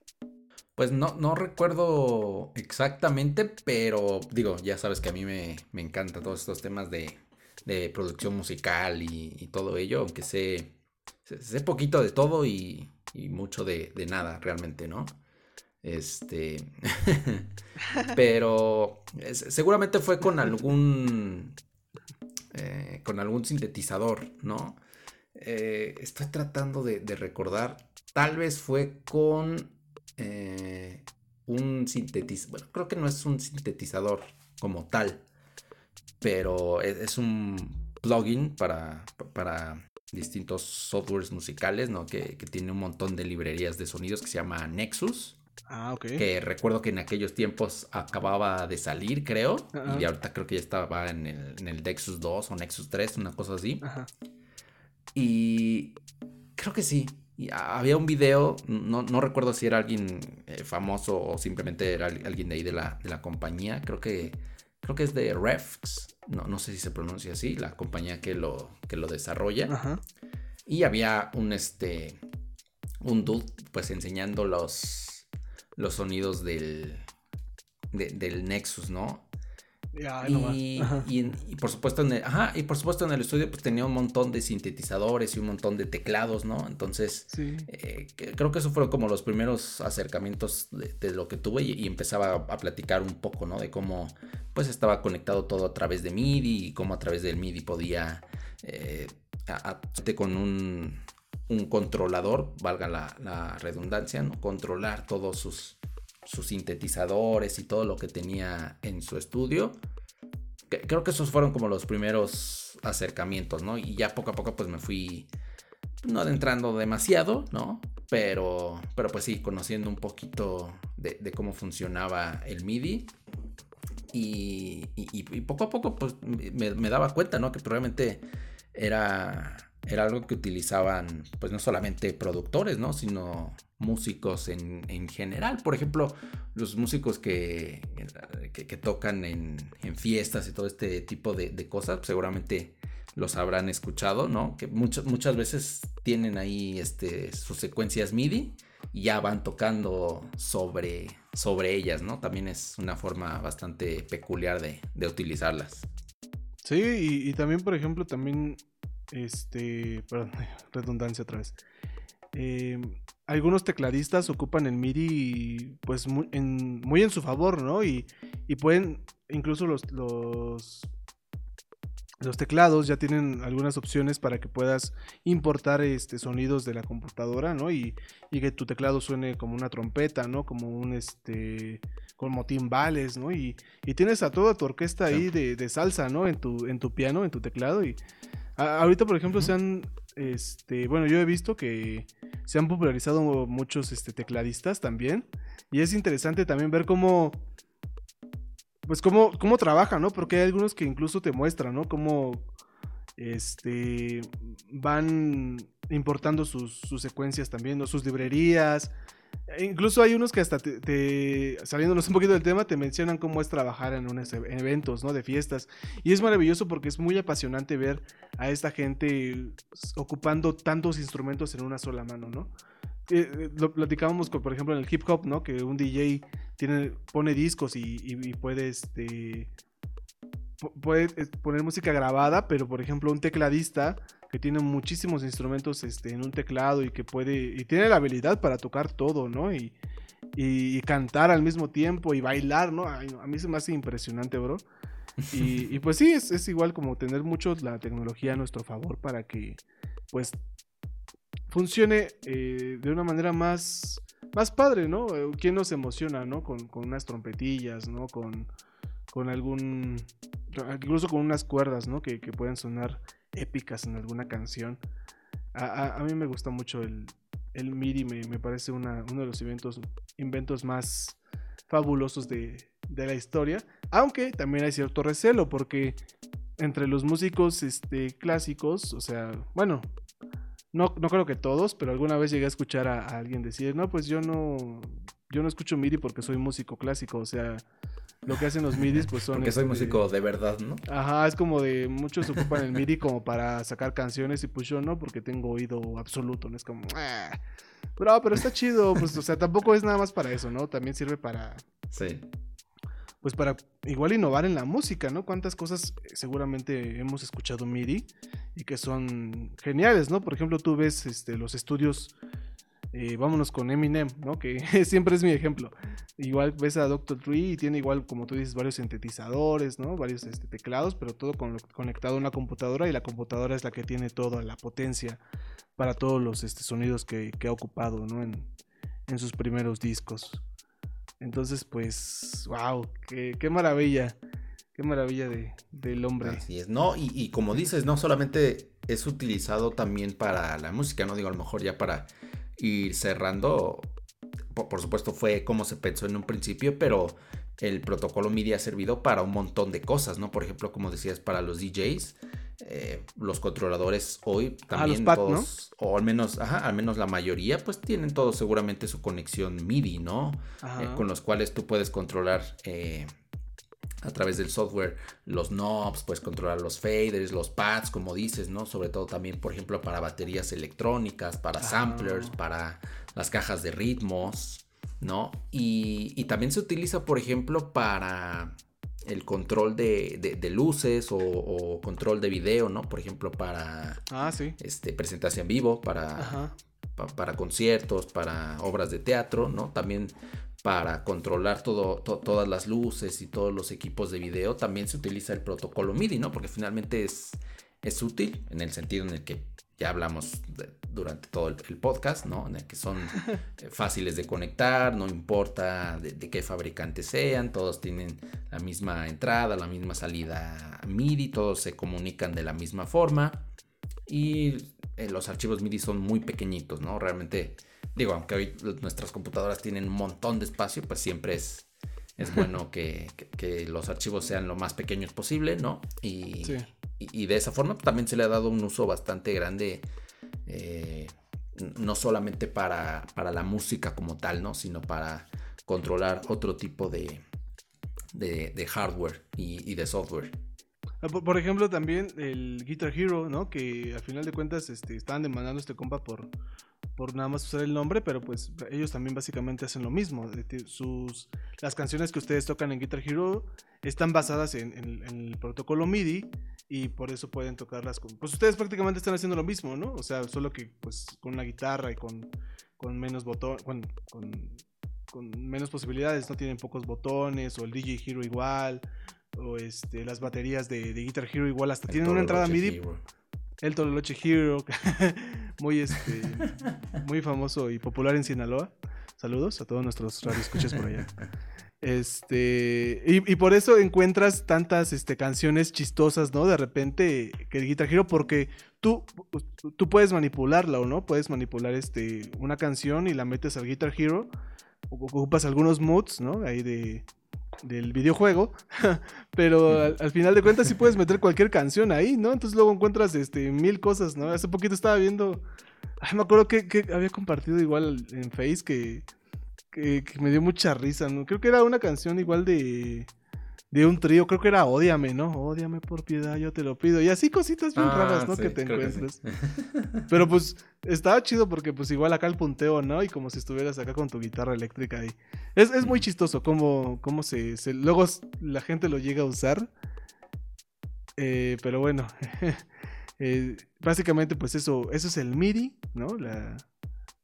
Pues no, no recuerdo exactamente, pero digo, ya sabes que a mí me, me encanta todos estos temas de, de producción musical y, todo ello, aunque sé, sé, poquito de todo y, y mucho de, de, nada realmente, ¿no? Este, pero seguramente fue con algún, eh, con algún sintetizador, ¿no? Eh, estoy tratando de recordar, tal vez fue con eh, un sintetizador, bueno, creo que no es un sintetizador como tal, pero e, es, un plugin para, para distintos softwares musicales, ¿no? Que, tiene un montón de librerías de sonidos que se llama Nexus. Ah, ok. Que recuerdo que en aquellos tiempos acababa de salir, creo. Y ahorita creo que ya estaba en el, en el Nexus 2 o Nexus 3, una cosa así. Ajá. Y creo que sí había un video, no, recuerdo si era alguien eh, famoso o simplemente era alguien de ahí de la, de la compañía. Creo que, creo que es de Refx. No, no sé si se pronuncia así, la compañía que lo, que lo desarrolla. Y había un este. Un dude, pues enseñando los. los sonidos del. del Nexus, ¿no? Y, por supuesto en el, y por supuesto en el estudio pues tenía un montón de sintetizadores y un montón de teclados, ¿no? Entonces eh, creo que eso fueron como los primeros acercamientos de, lo que tuve y, empezaba a, platicar un poco, ¿no? De cómo pues estaba conectado todo a través de MIDI y cómo a través del MIDI podía eh, con un, un, controlador, valga la, la redundancia, ¿no? Controlar todos sus sus sintetizadores y todo lo que tenía en su estudio. Creo que esos fueron como los primeros acercamientos, ¿no? Y ya poco a poco pues me fui no adentrando demasiado, ¿no? Pero, pero pues sí, conociendo un poquito de, cómo funcionaba el MIDI. Y, poco a poco pues me, me, daba cuenta, ¿no? Que probablemente era, era algo que utilizaban pues no solamente productores, ¿no? Sino músicos en, en, general. Por ejemplo, los músicos que, que, tocan en, en, fiestas y todo este tipo de, de, cosas, seguramente los habrán escuchado, ¿no? Que muchas, muchas veces tienen ahí este, sus secuencias MIDI y ya van tocando sobre, sobre ellas, ¿no? También es una forma bastante peculiar de, de utilizarlas. Sí, y, también, por ejemplo, también, este, perdón, redundancia otra vez. Eh, algunos tecladistas ocupan el MIDI pues muy en, su favor, ¿no? Y, pueden, incluso los, los, los teclados ya tienen algunas opciones para que puedas importar este, sonidos de la computadora, ¿no? Y, y, que tu teclado suene como una trompeta, ¿no? Como un, este, como timbales, ¿no? Y, y tienes a toda tu orquesta ahí de, de, salsa, ¿no? En tu, en tu piano, en tu teclado. Y ahorita, por ejemplo, se han, este, bueno, yo he visto que se han popularizado muchos este, tecladistas también. Y es interesante también ver cómo pues cómo, cómo trabaja, ¿no? Porque hay algunos que incluso te muestran, ¿no? Cómo este, van importando sus, secuencias también, ¿no? Sus librerías. Incluso hay unos que hasta te, saliéndonos un poquito del tema, te mencionan cómo es trabajar en, unos eventos, ¿no? De fiestas. Y es maravilloso porque es muy apasionante ver a esta gente ocupando tantos instrumentos en una sola mano, ¿no? Eh, eh, lo platicábamos, por ejemplo, en el hip hop, ¿no? Que un DJ tiene, pone discos y, puede, este, puede eh, poner música grabada, pero por ejemplo un tecladista que tiene muchísimos instrumentos este, en un teclado y que puede, y tiene la habilidad para tocar todo, ¿no? Y, y, cantar al mismo tiempo y bailar, ¿no? a mí se me hace impresionante, bro. Y, pues sí, es, igual como tener mucho la tecnología a nuestro favor para que pues funcione eh, de una manera más, más padre, ¿no? Eh, ¿Quién nos emociona, ¿no? Con, unas trompetillas, ¿no? Con, con algún, incluso con unas cuerdas, ¿no? Que, que pueden sonar épicas en alguna canción. A, mí me gusta mucho el, el MIDI, me, parece uno de los inventos, inventos más fabulosos de, de, la historia, aunque también hay cierto recelo porque entre los músicos este, clásicos, o sea, bueno, no, no creo que todos, pero alguna vez llegué a escuchar a, alguien decir, no, pues yo no, yo no escucho MIDI porque soy músico clásico, o sea, lo que hacen los MIDIs pues son... Porque soy este, músico de verdad, ¿no? Ajá, es como de, muchos ocupan el MIDI como para sacar canciones y pues yo no, porque tengo oído absoluto, ¿no? Es como... Ah". Pero, pero está chido, pues, o sea, tampoco es nada más para eso, ¿no? También sirve para... Sí pues para igual innovar en la música, ¿no? Cuántas cosas eh, seguramente hemos escuchado MIDI y que son geniales, ¿no? Por ejemplo, tú ves este, los estudios, eh, vámonos con Eminem, ¿no? Que siempre es mi ejemplo. Igual ves a Dr. Dre y tiene igual, como tú dices, varios sintetizadores, ¿no? Varios este, teclados, pero todo conectado a una computadora y la computadora es la que tiene toda la potencia para todos los este, sonidos que, ha ocupado, ¿no? En, sus primeros discos. Entonces, pues, wow, qué, maravilla. Qué maravilla de, del hombre. Así es, ¿no? Y, como dices, no solamente es utilizado también para la música, ¿no? Digo, a lo mejor ya para ir cerrando, por, supuesto fue como se pensó en un principio, pero el protocolo MIDI ha servido para un montón de cosas, ¿no? Por ejemplo, como decías, para los DJs, eh, los controladores hoy ah, también todos, o al menos, ajá, al menos la mayoría, pues tienen todos seguramente su conexión MIDI, ¿no? Eh, con los cuales tú puedes controlar eh, a través del software los knobs, puedes controlar los faders, los pads, como dices, ¿no? Sobre todo también, por ejemplo, para baterías electrónicas, para ah. samplers, para las cajas de ritmos, ¿no? y también se utiliza, por ejemplo, para el control de, luces o, control de video, ¿no? Por ejemplo, para ah, este, presentación en vivo, para, para conciertos, para obras de teatro, ¿no? También para controlar todo, todas las luces y todos los equipos de video, también se utiliza el protocolo MIDI, ¿no? Porque finalmente es, es útil en el sentido en el que ya hablamos durante todo el, podcast, ¿no? En el que son eh, fáciles de conectar, no importa de, qué fabricante sean, todos tienen la misma entrada, la misma salida MIDI, todos se comunican de la misma forma y eh, los archivos MIDI son muy pequeñitos, ¿no? Realmente, digo, aunque hoy nuestras computadoras tienen un montón de espacio, pues siempre es, es bueno que, los archivos sean lo más pequeños posible, ¿no? Y, y, de esa forma también se le ha dado un uso bastante grande, eh, no solamente para, la música como tal, ¿no? Sino para controlar otro tipo de, de, hardware y, de software. Ah, por, ejemplo, también el Guitar Hero, ¿no? Que al final de cuentas este, estaban demandando este compa por, por nada más usar el nombre, pero pues ellos también básicamente hacen lo mismo. Sus, las canciones que ustedes tocan en Guitar Hero están basadas en, el protocolo MIDI y por eso pueden tocarlas con... Pues ustedes prácticamente están haciendo lo mismo, ¿no? O sea, solo que pues con una guitarra y con, con menos botones, con, con, menos posibilidades, no tienen pocos botones o el DJ Hero igual. o este, las baterías de, de Guitar Hero igual hasta El tienen una entrada MIDI. Hero. El Tololoche Hero, muy, este, muy famoso y popular en Sinaloa. Saludos a todos nuestros radioescuchas por allá. Este, y, por eso encuentras tantas este, canciones chistosas, ¿no? De repente, que el Guitar Hero, porque tú, tú puedes manipularla, ¿o no? Puedes manipular este, una canción y la metes al Guitar Hero, ocupas algunos moods, ¿no? Ahí de, del videojuego, pero al, al final de cuentas sí puedes meter cualquier canción ahí, ¿no? Entonces luego encuentras este, mil cosas, ¿no? Hace poquito estaba viendo, ay, me acuerdo que, que había compartido igual en Face que, que, que me dio mucha risa, ¿no? Creo que era una canción igual de, de un trío, creo que era Ódiame, ¿no? Ódiame por piedad, yo te lo pido. Y así cositas bien Ah, raras, ¿no? sí, que te creo que sí. encuentras. Pero pues estaba chido porque pues igual acá el punteo, ¿no? Y como si estuvieras acá con tu guitarra eléctrica ahí. Es, es muy chistoso cómo, cómo se, se- Luego la gente lo llega a usar. Eh, pero bueno. Eh, básicamente pues eso, eso es el MIDI, ¿no? La,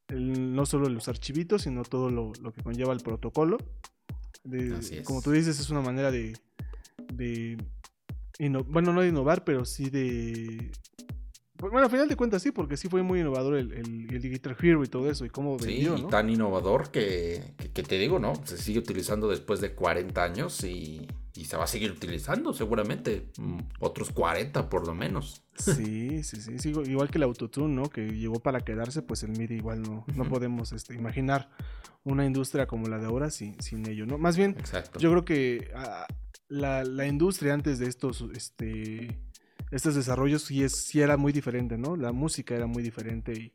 el- no solo los archivitos, sino todo lo, lo que conlleva el protocolo. De- Así es. Como tú dices, es una manera de... bueno, no de innovar, pero sí de... Bueno, al final de cuentas sí, porque sí fue muy innovador el, el, el Guitar Hero y todo eso, y cómo Sí, tan innovador que, que- que te digo, ¿no? Se sigue utilizando después de 40 años y, y se va a seguir utilizando seguramente mm, otros 40 por lo menos. Sí, sí, sí, sí, igual que el autotune, ¿no? Que llegó para quedarse, pues el MIDI igual no, no podemos este, imaginar una industria como la de ahora sin, sin ello, ¿no? Más bien, Exacto. yo creo que ah, la, la industria antes de estos, este, estos desarrollos sí, es, sí era muy diferente, ¿no? La música era muy diferente y,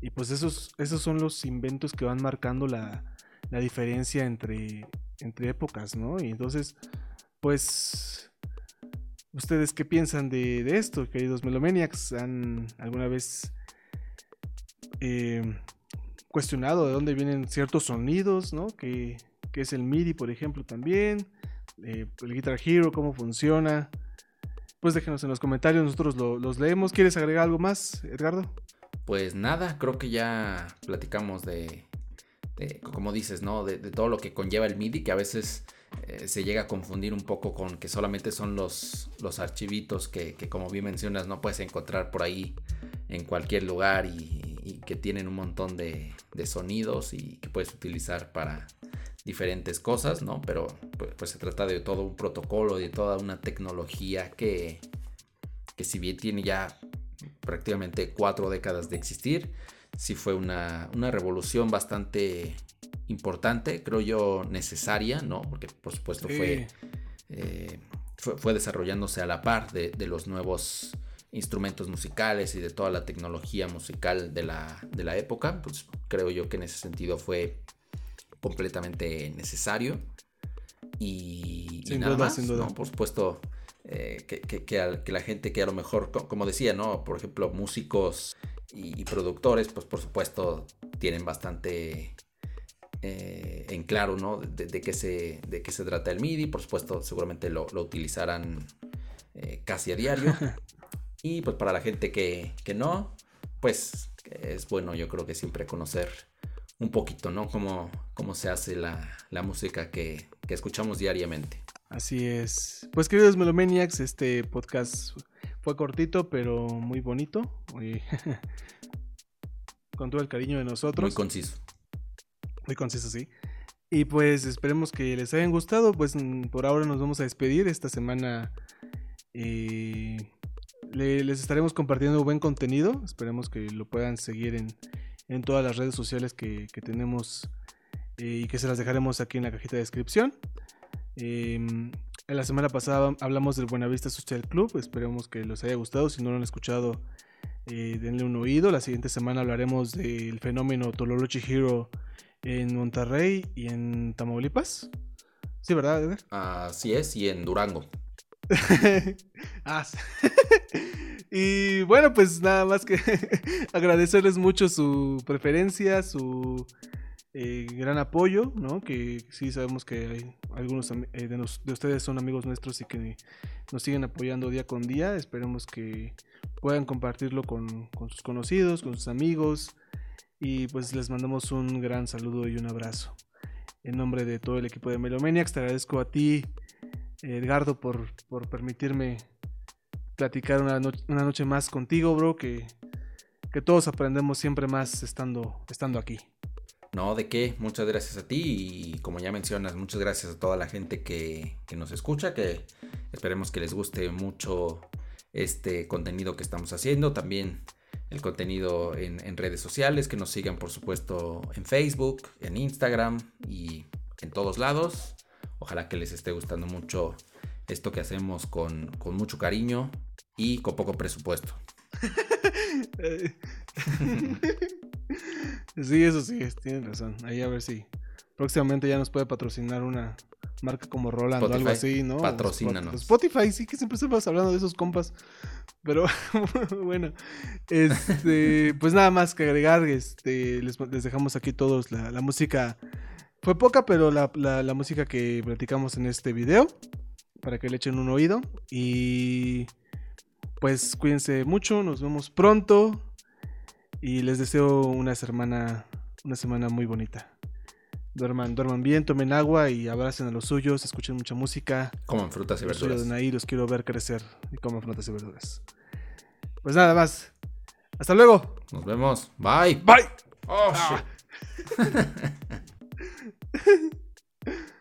y pues esos, esos son los inventos que van marcando la, la diferencia entre, entre épocas, ¿no? Y entonces, pues, ¿ustedes qué piensan de, esto, queridos Melomaniacs? ¿Han alguna vez eh, cuestionado de dónde vienen ciertos sonidos, ¿no? Que, es el MIDI, por ejemplo, también. Eh, el Guitar Hero, cómo funciona. Pues déjenos en los comentarios, nosotros lo- los leemos. ¿Quieres agregar algo más, Edgardo? Pues nada, creo que ya platicamos de, de, como dices, ¿no? De todo lo que conlleva el MIDI, que a veces eh, se llega a confundir un poco con que solamente son los, los archivitos que, como bien mencionas, no puedes encontrar por ahí en cualquier lugar y, que tienen un montón de, de sonidos y que puedes utilizar para diferentes cosas, ¿no? Pero pues, pues se trata de todo un protocolo, de toda una tecnología que, que si bien tiene ya prácticamente cuatro décadas de existir, sí fue una, una revolución bastante importante, creo yo necesaria, ¿no? Porque por supuesto fue, eh, fue, fue desarrollándose a la par de, de, los nuevos instrumentos musicales y de toda la tecnología musical de la, de la época, pues creo yo que en ese sentido fue completamente necesario. Y, sin y nada duda, más, sin duda. ¿no? Por supuesto, eh, que, que, que, a, que, la gente que a lo mejor, como decía, ¿no? Por ejemplo, músicos y, y productores, pues por supuesto tienen bastante eh, en claro, ¿no? De, de, qué se, de qué se trata el MIDI. Por supuesto, seguramente lo, lo utilizarán eh, casi a diario. y pues para la gente que, que no, pues es bueno, yo creo que siempre conocer un poquito, ¿no? Cómo, cómo se hace la, la música que, que, escuchamos diariamente. Así es. Pues queridos Melomaniacs, este podcast fue cortito, pero muy bonito. Muy con todo el cariño de nosotros. Muy conciso. Muy conciso, sí. Y pues esperemos que les hayan gustado. Pues por ahora nos vamos a despedir. Esta semana eh, le, les estaremos compartiendo buen contenido. Esperemos que lo puedan seguir en, en todas las redes sociales que, que tenemos eh, y que se las dejaremos aquí en la cajita de descripción. Eh, la semana pasada hablamos del Buenavista Social Club. Esperemos que les haya gustado. Si no lo han escuchado, eh, denle un oído. La siguiente semana hablaremos del fenómeno Tololochi Hero en Monterrey y en Tamaulipas. Sí, ¿verdad, Edgar? Así es, y en Durango. ah, y bueno, pues nada más que agradecerles mucho su preferencia, su eh, gran apoyo, ¿no? Que sí sabemos que hay algunos eh, de, nos, de, ustedes son amigos nuestros y que nos siguen apoyando día con día. Esperemos que puedan compartirlo con, con sus conocidos, con sus amigos. Y pues les mandamos un gran saludo y un abrazo. En nombre de todo el equipo de Melomaniacs, te agradezco a ti, Edgardo, por, por permitirme platicar una, una noche más contigo, bro, que, que todos aprendemos siempre más estando, estando aquí. No, de qué, muchas gracias a ti y como ya mencionas, muchas gracias a toda la gente que, que nos escucha, que esperemos que les guste mucho este contenido que estamos haciendo, también el contenido en, en redes sociales, que nos sigan por supuesto en Facebook, en Instagram y en todos lados. Ojalá que les esté gustando mucho esto que hacemos con, con mucho cariño y con poco presupuesto. Sí, eso sí, tienen razón. Ahí a ver si próximamente ya nos puede patrocinar una marca como Roland o algo así, ¿no? patrocínanos. Spotify, sí, que siempre estamos hablando de esos compas. Pero bueno, este, pues nada más que agregar, este, les, les dejamos aquí todos la, música. Fue poca, pero la, la- la música que platicamos en este video, para que le echen un oído. Y pues cuídense mucho, nos vemos pronto. Y les deseo una semana, una semana muy bonita. Duerman, duerman bien, tomen agua y abracen a los suyos, escuchen mucha música. Coman frutas y Los verduras. de Nair, los quiero ver crecer y coman frutas y verduras. Pues nada más. Hasta luego. Nos vemos. Bye. Bye. Oh, shit.